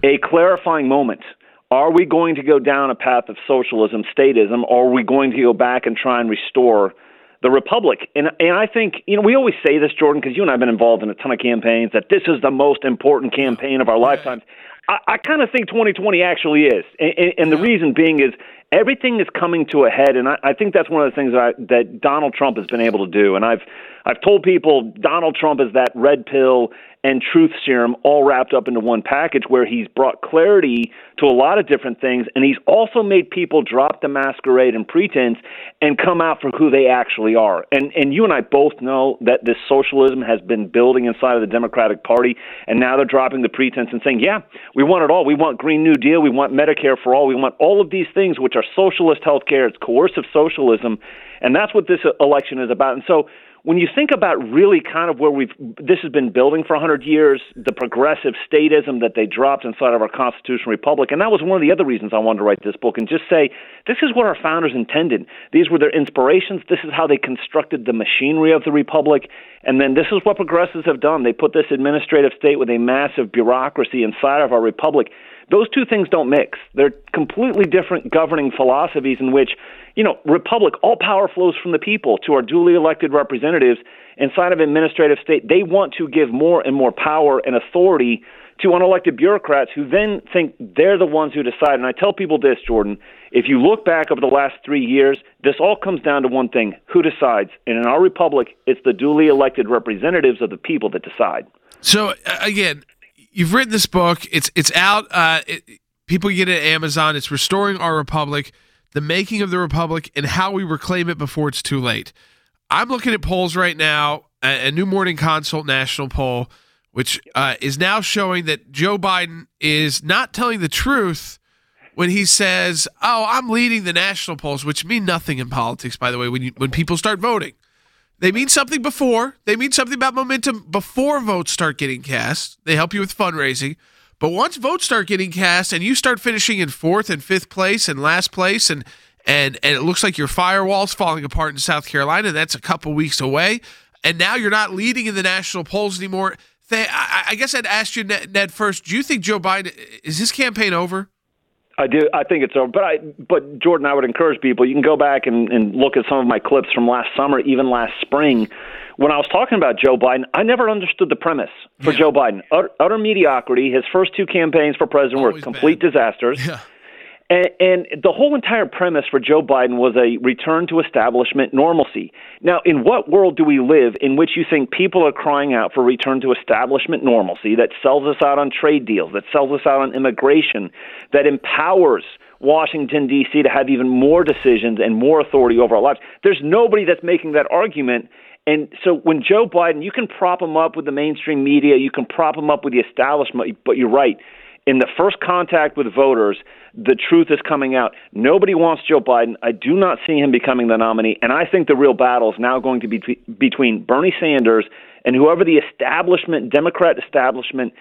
a clarifying moment are we going to go down a path of socialism, statism, or are we going to go back and try and restore the republic? And and I think you know we always say this, Jordan, because you and I've been involved in a ton of campaigns that this is the most important campaign of our lifetimes. I, I kind of think 2020 actually is, and, and, and the reason being is everything is coming to a head, and I, I think that's one of the things that, I, that Donald Trump has been able to do. And I've I've told people Donald Trump is that red pill and truth serum all wrapped up into one package where he's brought clarity to a lot of different things and he's also made people drop the masquerade and pretense and come out for who they actually are. And and you and I both know that this socialism has been building inside of the Democratic Party and now they're dropping the pretense and saying, "Yeah, we want it all. We want Green New Deal, we want Medicare for all, we want all of these things which are socialist health care, it's coercive socialism." And that's what this election is about. And so when you think about really kind of where we've this has been building for 100 years, the progressive statism that they dropped inside of our constitutional republic, and that was one of the other reasons I wanted to write this book and just say this is what our founders intended. These were their inspirations. This is how they constructed the machinery of the republic, and then this is what progressives have done. They put this administrative state with a massive bureaucracy inside of our republic. Those two things don't mix. They're completely different governing philosophies in which, you know, republic, all power flows from the people to our duly elected representatives. Inside of administrative state, they want to give more and more power and authority to unelected bureaucrats who then think they're the ones who decide. And I tell people this, Jordan, if you look back over the last three years, this all comes down to one thing who decides? And in our republic, it's the duly elected representatives of the people that decide. So, again, you've written this book. It's it's out. Uh, it, people get it at Amazon. It's restoring our republic, the making of the republic, and how we reclaim it before it's too late. I'm looking at polls right now. A, a new Morning Consult national poll, which uh, is now showing that Joe Biden is not telling the truth when he says, "Oh, I'm leading the national polls," which mean nothing in politics, by the way. When you, when people start voting, they mean something before. They mean something about momentum before votes start getting cast. They help you with fundraising. But once votes start getting cast and you start finishing in fourth and fifth place and last place and and and it looks like your firewall's falling apart in South Carolina, that's a couple weeks away. And now you're not leading in the national polls anymore. Th- I, I guess I'd ask you, Ned, first. Do you think Joe Biden is his campaign over? I do. I think it's over. But I, but Jordan, I would encourage people. You can go back and, and look at some of my clips from last summer, even last spring, when I was talking about Joe Biden. I never understood the premise for Joe Biden. Utter, utter mediocrity. His first two campaigns for president were complete bad. disasters. Yeah. And, and the whole entire premise for Joe Biden was a return to establishment normalcy. Now, in what world do we live in which you think people are crying out for return to establishment normalcy that sells us out on trade deals, that sells us out on immigration, that empowers Washington, D.C. to have even more decisions and more authority over our lives? There's nobody that's making that argument. And so when Joe Biden, you can prop him up with the mainstream media, you can prop him up with the establishment, but you're right. In the first contact with voters, the truth is coming out. Nobody wants Joe Biden. I do not see him becoming the nominee. And I think the real battle is now going to be between- between Bernie Sanders and whoever the establishment, Democrat establishment,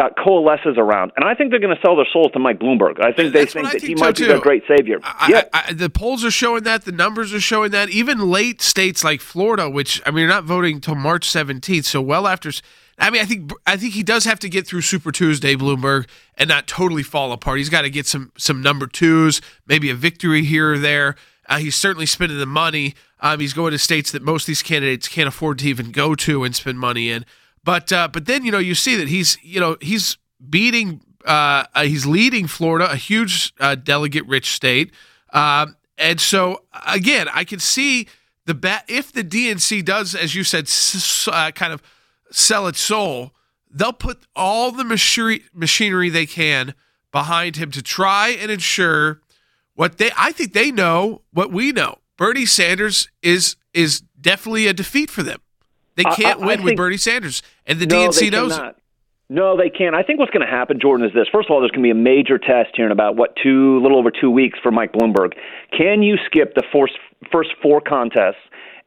uh, coalesces around. And I think they're going to sell their souls to Mike Bloomberg. I think they That's think that think he so, might be too. their great savior. I, yeah. I, I, the polls are showing that. The numbers are showing that. Even late states like Florida, which I mean, you're not voting until March 17th, so well after. I mean, I think I think he does have to get through Super Tuesday, Bloomberg, and not totally fall apart. He's got to get some some number twos, maybe a victory here or there. Uh, he's certainly spending the money. Um, he's going to states that most of these candidates can't afford to even go to and spend money in. But uh, but then you know you see that he's you know he's beating uh, uh, he's leading Florida, a huge uh, delegate rich state, um, and so again I can see the bat if the DNC does as you said s- uh, kind of sell its soul, they'll put all the machinery machinery they can behind him to try and ensure what they I think they know what we know Bernie Sanders is is definitely a defeat for them. They can't I- I win with think- Bernie Sanders, and the no, DNC knows it. cannot. No, they can't. I think what's going to happen, Jordan, is this. First of all, there's going to be a major test here in about what two, little over two weeks for Mike Bloomberg. Can you skip the first first four contests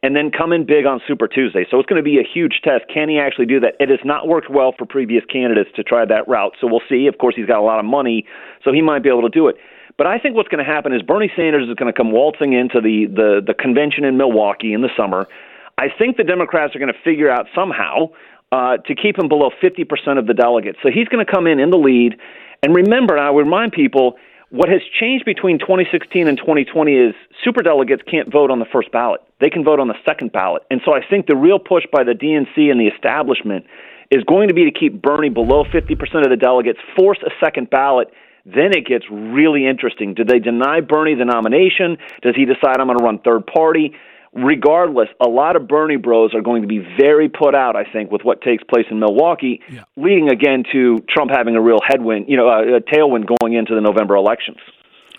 and then come in big on Super Tuesday? So it's going to be a huge test. Can he actually do that? It has not worked well for previous candidates to try that route. So we'll see. Of course, he's got a lot of money, so he might be able to do it. But I think what's going to happen is Bernie Sanders is going to come waltzing into the, the, the convention in Milwaukee in the summer. I think the Democrats are going to figure out somehow uh, to keep him below 50% of the delegates. So he's going to come in in the lead. And remember, I remind people, what has changed between 2016 and 2020 is superdelegates can't vote on the first ballot. They can vote on the second ballot. And so I think the real push by the DNC and the establishment is going to be to keep Bernie below 50% of the delegates, force a second ballot. Then it gets really interesting. Do they deny Bernie the nomination? Does he decide I'm going to run third party? Regardless, a lot of Bernie bros are going to be very put out, I think, with what takes place in Milwaukee, leading again to Trump having a real headwind, you know, a, a tailwind going into the November elections.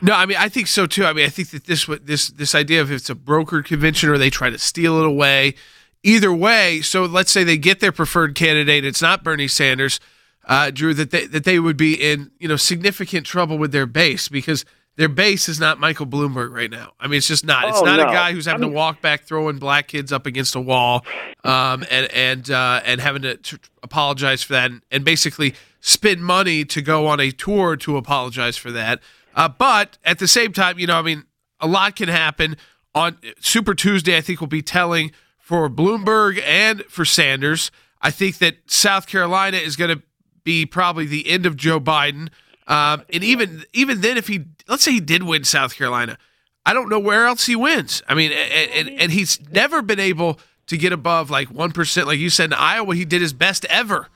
No, I mean I think so too. I mean I think that this this this idea of if it's a brokered convention or they try to steal it away, either way. So let's say they get their preferred candidate, it's not Bernie Sanders, uh, Drew. That they that they would be in you know significant trouble with their base because their base is not Michael Bloomberg right now. I mean it's just not. It's Oh, not a guy who's having I mean- to walk back throwing black kids up against a wall, um, and and uh, and having to, to apologize for that and, and basically spend money to go on a tour to apologize for that. Uh, but at the same time, you know, I mean, a lot can happen on Super Tuesday. I think will be telling for Bloomberg and for Sanders. I think that South Carolina is going to be probably the end of Joe Biden. Um, and even even then, if he let's say he did win South Carolina, I don't know where else he wins. I mean, and, and, and he's never been able to get above like one percent, like you said in Iowa. He did his best ever.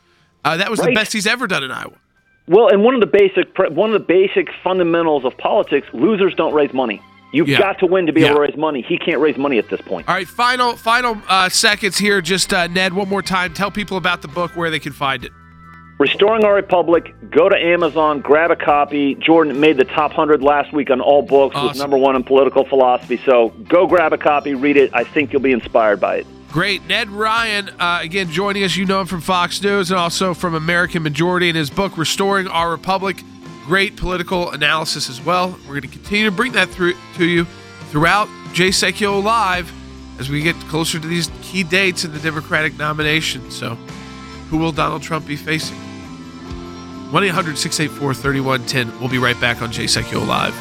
Uh, that was the best he's ever done in Iowa. Well, and one of the basic one of the basic fundamentals of politics: losers don't raise money. You've Yeah. got to win to be able to raise money. He can't raise money at this point. All right, final final uh, seconds here. Just uh, Ned, one more time. Tell people about the book where they can find it. Restoring Our Republic. Go to Amazon, grab a copy. Jordan made the top 100 last week on all books, was number one in political philosophy. So go grab a copy, read it. I think you'll be inspired by it. Great. Ned Ryun, uh, again, joining us. You know him from Fox News and also from American Majority in his book, Restoring Our Republic. Great political analysis as well. We're going to continue to bring that through to you throughout Jay Sekulow Live as we get closer to these key dates in the Democratic nomination. So, who will Donald Trump be facing? 1 800 684 3110. We'll be right back on Sekulow Live.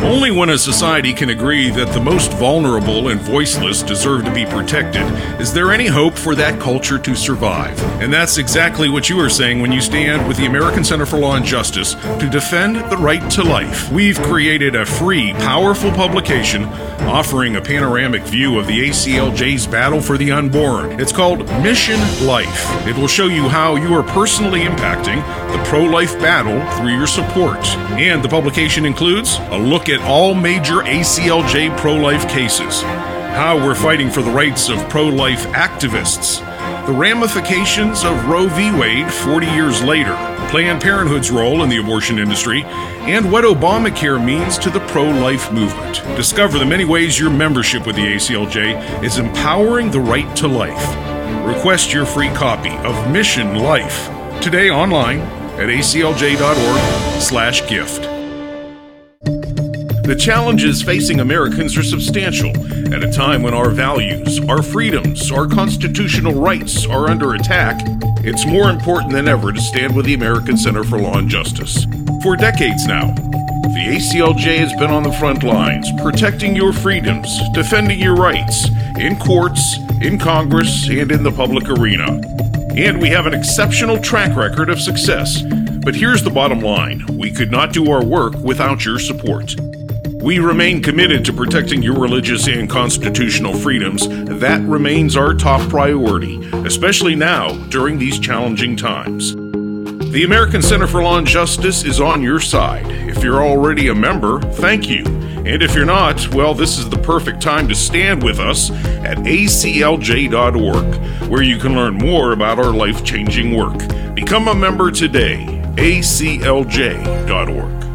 Only when a society can agree that the most vulnerable and voiceless deserve to be protected is there any hope for that culture to survive. And that's exactly what you are saying when you stand with the American Center for Law and Justice to defend the right to life. We've created a free, powerful publication offering a panoramic view of the ACLJ's battle for the unborn. It's called Mission Life. It will show you how you are personally impacting the pro life battle through your support. And the publication includes a look at all major ACLJ pro life cases, how we're fighting for the rights of pro life activists, the ramifications of Roe v. Wade 40 years later, Planned Parenthood's role in the abortion industry, and what Obamacare means to the pro life movement. Discover the many ways your membership with the ACLJ is empowering the right to life. Request your free copy of Mission Life today online at aclj.org/gift. The challenges facing Americans are substantial at a time when our values, our freedoms, our constitutional rights are under attack. It's more important than ever to stand with the American Center for Law and Justice. For decades now, the ACLJ has been on the front lines, protecting your freedoms, defending your rights in courts, in Congress, and in the public arena. And we have an exceptional track record of success. But here's the bottom line we could not do our work without your support. We remain committed to protecting your religious and constitutional freedoms. That remains our top priority, especially now during these challenging times. The American Center for Law and Justice is on your side. If you're already a member, thank you. And if you're not, well, this is the perfect time to stand with us at aclj.org, where you can learn more about our life changing work. Become a member today. aclj.org.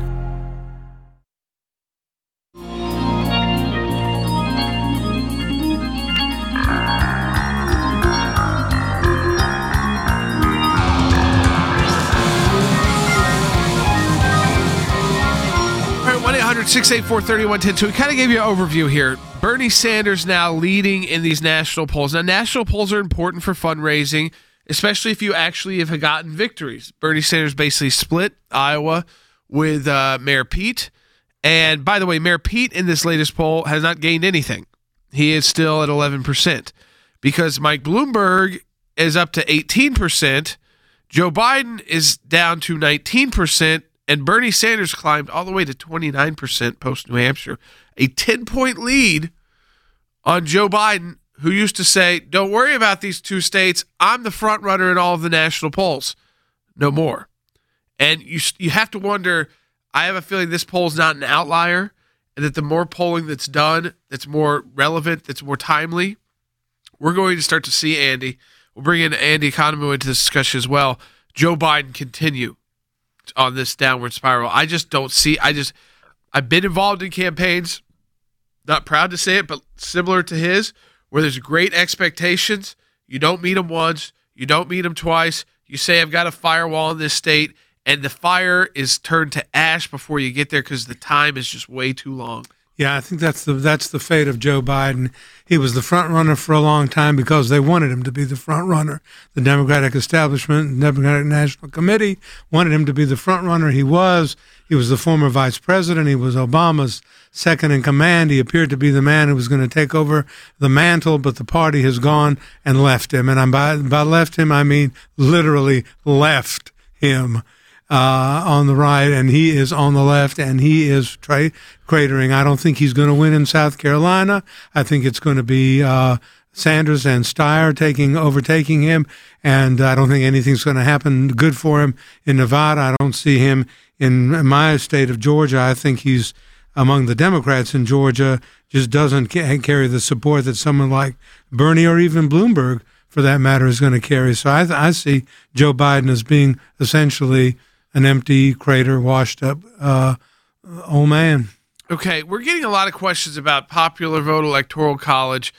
1 800 684 3110. So we kind of gave you an overview here. Bernie Sanders now leading in these national polls. Now, national polls are important for fundraising, especially if you actually have gotten victories. Bernie Sanders basically split Iowa with uh, Mayor Pete. And by the way, Mayor Pete in this latest poll has not gained anything. He is still at 11% because Mike Bloomberg is up to 18%. Joe Biden is down to 19%, and Bernie Sanders climbed all the way to 29% post New Hampshire. A 10 point lead on Joe Biden, who used to say, Don't worry about these two states. I'm the front runner in all of the national polls. No more. And you, you have to wonder I have a feeling this poll is not an outlier, and that the more polling that's done, that's more relevant, that's more timely, we're going to start to see Andy. We'll bring in Andy Ekonomou into this discussion as well. Joe Biden continue on this downward spiral. I just don't see. I just I've been involved in campaigns. Not proud to say it, but similar to his, where there's great expectations. You don't meet them once. You don't meet them twice. You say I've got a firewall in this state, and the fire is turned to ash before you get there because the time is just way too long. Yeah, I think that's the that's the fate of Joe Biden. He was the front runner for a long time because they wanted him to be the front runner. The Democratic establishment, the Democratic National Committee wanted him to be the front runner. He was. He was the former vice president. He was Obama's second in command. He appeared to be the man who was going to take over the mantle, but the party has gone and left him. And I'm by, by left him, I mean literally left him uh, on the right, and he is on the left, and he is tra- cratering. I don't think he's going to win in South Carolina. I think it's going to be uh, Sanders and Steyer taking overtaking him, and I don't think anything's going to happen good for him in Nevada. I don't see him in my state of Georgia. I think he's among the Democrats in Georgia just doesn't ca- carry the support that someone like Bernie or even Bloomberg, for that matter, is going to carry. So I, I see Joe Biden as being essentially an empty crater, washed up uh, old man. Okay, we're getting a lot of questions about popular vote electoral college.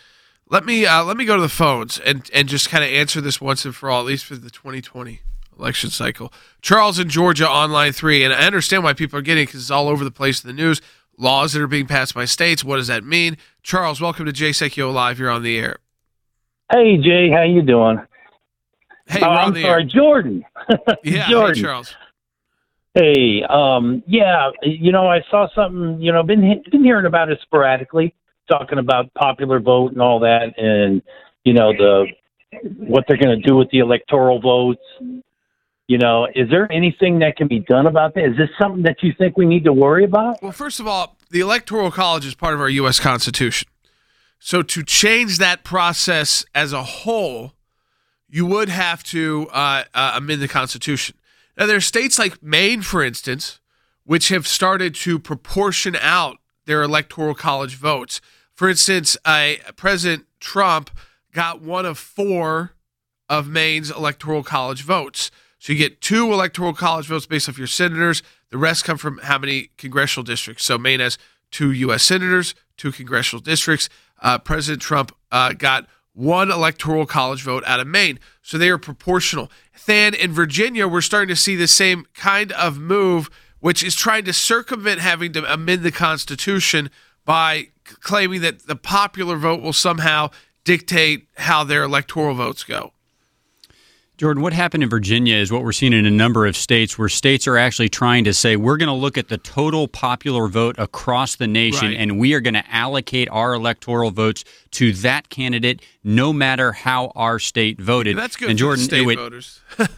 Let me uh, let me go to the phones and and just kind of answer this once and for all, at least for the 2020 election cycle. Charles in Georgia on line three, and I understand why people are getting because it's all over the place in the news. Laws that are being passed by states. What does that mean? Charles, welcome to Jay Sekulow Live. You're on the air. Hey Jay, how you doing? Hey, Oh, I'm the sorry, air. Jordan. Yeah, Jordan. hey, Charles. Hey, um, yeah, you know, I saw something. You know, been been hearing about it sporadically, talking about popular vote and all that, and you know the what they're going to do with the electoral votes. You know, is there anything that can be done about that? Is this something that you think we need to worry about? Well, first of all, the Electoral College is part of our U.S. Constitution. So to change that process as a whole, you would have to uh, uh, amend the Constitution. Now, there are states like Maine, for instance, which have started to proportion out their Electoral College votes. For instance, uh, President Trump got one of four of Maine's Electoral College votes. So you get two Electoral College votes based off your senators. The rest come from how many congressional districts. So Maine has two U.S. senators, two congressional districts. Uh, President Trump uh, got one Electoral College vote out of Maine. So they are proportional. Then in Virginia, we're starting to see the same kind of move, which is trying to circumvent having to amend the Constitution by claiming that the popular vote will somehow dictate how their electoral votes go. Jordan, what happened in Virginia is what we're seeing in a number of states where states are actually trying to say we're going to look at the total popular vote across the nation Right. and we are going to allocate our electoral votes to that candidate no matter how our state voted. That's good And Jordan, the it state would- voters.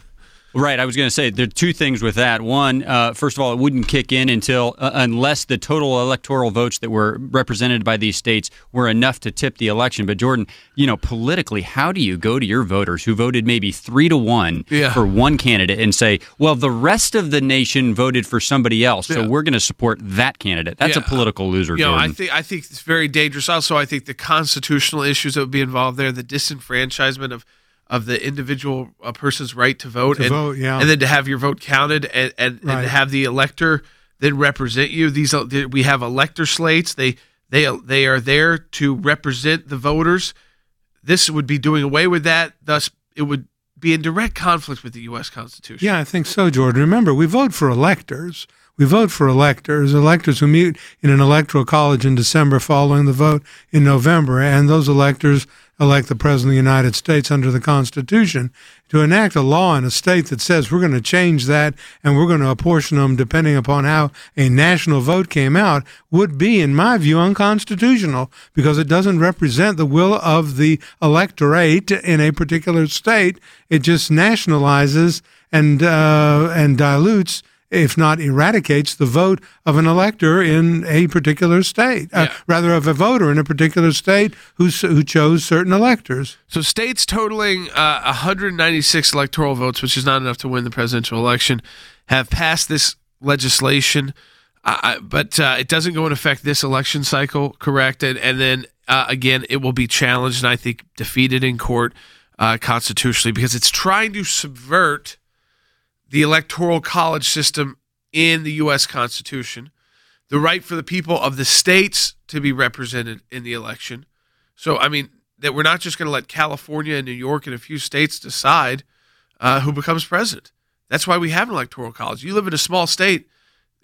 Right, I was going to say there are two things with that. One, uh, first of all, it wouldn't kick in until uh, unless the total electoral votes that were represented by these states were enough to tip the election. But Jordan, you know, politically, how do you go to your voters who voted maybe three to one Yeah. for one candidate and say, "Well, the rest of the nation voted for somebody else, so Yeah. we're going to support that candidate"? That's Yeah. a political loser, You know, Jordan. I think I think it's very dangerous. Also, I think the constitutional issues that would be involved there, the disenfranchisement of of the individual uh, person's right to vote, To and, vote, yeah. and then to have your vote counted, and and, and to have the elector then represent you. These we have elector slates. They they they are there to represent the voters. This would be doing away with that. Thus, it would be in direct conflict with the U.S. Constitution. Yeah, I think so, Jordan. Remember, we vote for electors. We vote for electors, electors who meet in an electoral college in December following the vote in November, and those electors elect the President of the United States under the Constitution. To enact a law in a state that says we're going to change that and we're going to apportion them depending upon how a national vote came out would be, in my view, unconstitutional because it doesn't represent the will of the electorate in a particular state. It just nationalizes and uh, and dilutes, if not eradicates, the vote of an elector in a particular state, uh, rather of a voter in a particular state who who chose certain electors. So states totaling uh, 196 electoral votes, which is not enough to win the presidential election, have passed this legislation, uh, but uh, it doesn't go in effect this election cycle, correct? And and then uh, again, it will be challenged and I think defeated in court uh, constitutionally because it's trying to subvert the electoral college system in the U.S. Constitution, the right for the people of the states to be represented in the election. So, I mean, that we're not just going to let California and New York and a few states decide uh, who becomes president. That's why we have an electoral college. You live in a small state.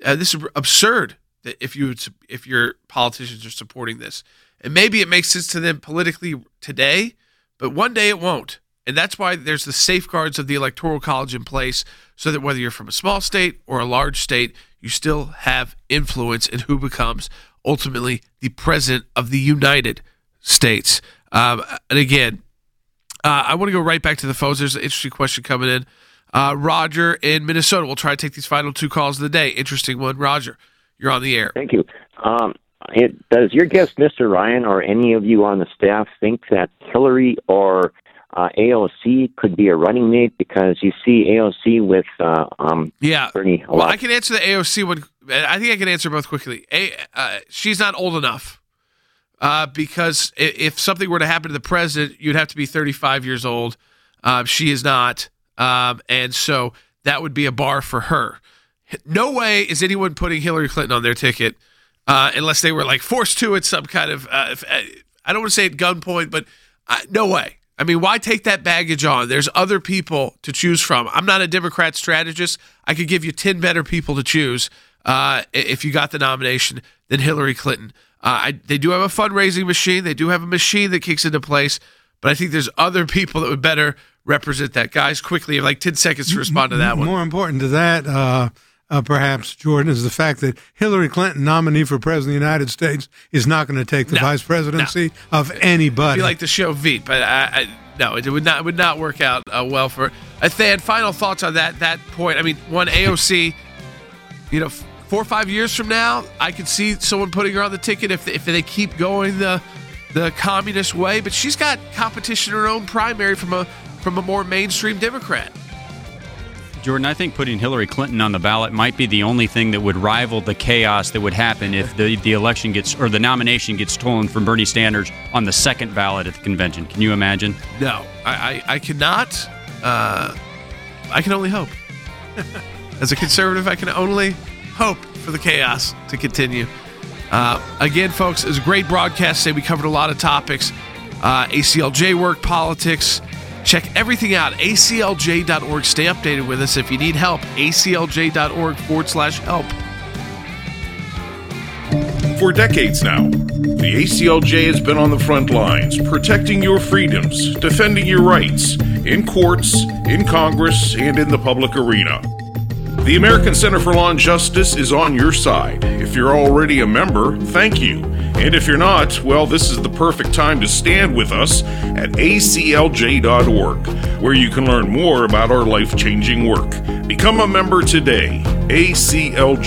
Uh, this is absurd that if you if your politicians are supporting this, and maybe it makes sense to them politically today, but one day it won't. And that's why there's the safeguards of the electoral college in place, so that whether you're from a small state or a large state, you still have influence in who becomes ultimately the president of the United States. Um, and again, uh, I want to go right back to the phones. There's an interesting question coming in. Uh, Roger in Minnesota. We'll try to take these final two calls of the day. Interesting one. Roger, you're on the air. Thank you. Um, it, does your guest, Mr. Ryun, or any of you on the staff think that Hillary or uh, AOC could be a running mate? Because you see AOC with uh, um, Yeah. Bernie a Well, lot. I can answer the AOC one. I think I can answer both quickly. A, uh, she's not old enough uh, because if something were to happen to the president, you'd have to be 35 years old. Um, she is not, um, and so that would be a bar for her. No way is anyone putting Hillary Clinton on their ticket uh, unless they were like forced to at some kind of. Uh, if- I don't want to say at gunpoint, but no way. I mean, why take that baggage on? There's other people to choose from. I'm not a Democrat strategist. I could give you 10 better people to choose uh, if you got the nomination than Hillary Clinton. Uh, I, they do have a fundraising machine. They do have a machine that kicks into place, but I think there's other people that would better represent that. Guys, quickly, like 10 seconds to respond to that one. More important to that, uh, uh, perhaps, Jordan, is the fact that Hillary Clinton, nominee for president of the United States, is not going to take the No, vice presidency of anybody. You like the show Veep, but I, I, no, it would not it would not work out uh, well for uh, Than. Final thoughts on that that point. I mean, one AOC, you know, four or five years from now, I could see someone putting her on the ticket if if they keep going the the communist way. But she's got competition in her own primary from a from a more mainstream Democrat. Jordan, I think putting Hillary Clinton on the ballot might be the only thing that would rival the chaos that would happen if the, the election gets or the nomination gets stolen from Bernie Sanders on the second ballot at the convention. Can you imagine? No, I I, I cannot. Uh, I can only hope. As a conservative, I can only hope for the chaos to continue. Uh, again, folks, it was a great broadcast. Today we covered a lot of topics: uh, ACLJ work, politics. Check everything out. ACLJ.org. Stay updated with us if you need help. ACLJ.org forward slash help. For decades now, the ACLJ has been on the front lines, protecting your freedoms, defending your rights, in courts, in Congress, and in the public arena. The American Center for Law and Justice is on your side. If you're already a member, thank you. And if you're not, well, this is the perfect time to stand with us at aclj.org, where you can learn more about our life changing work. Become a member today. aclj.org.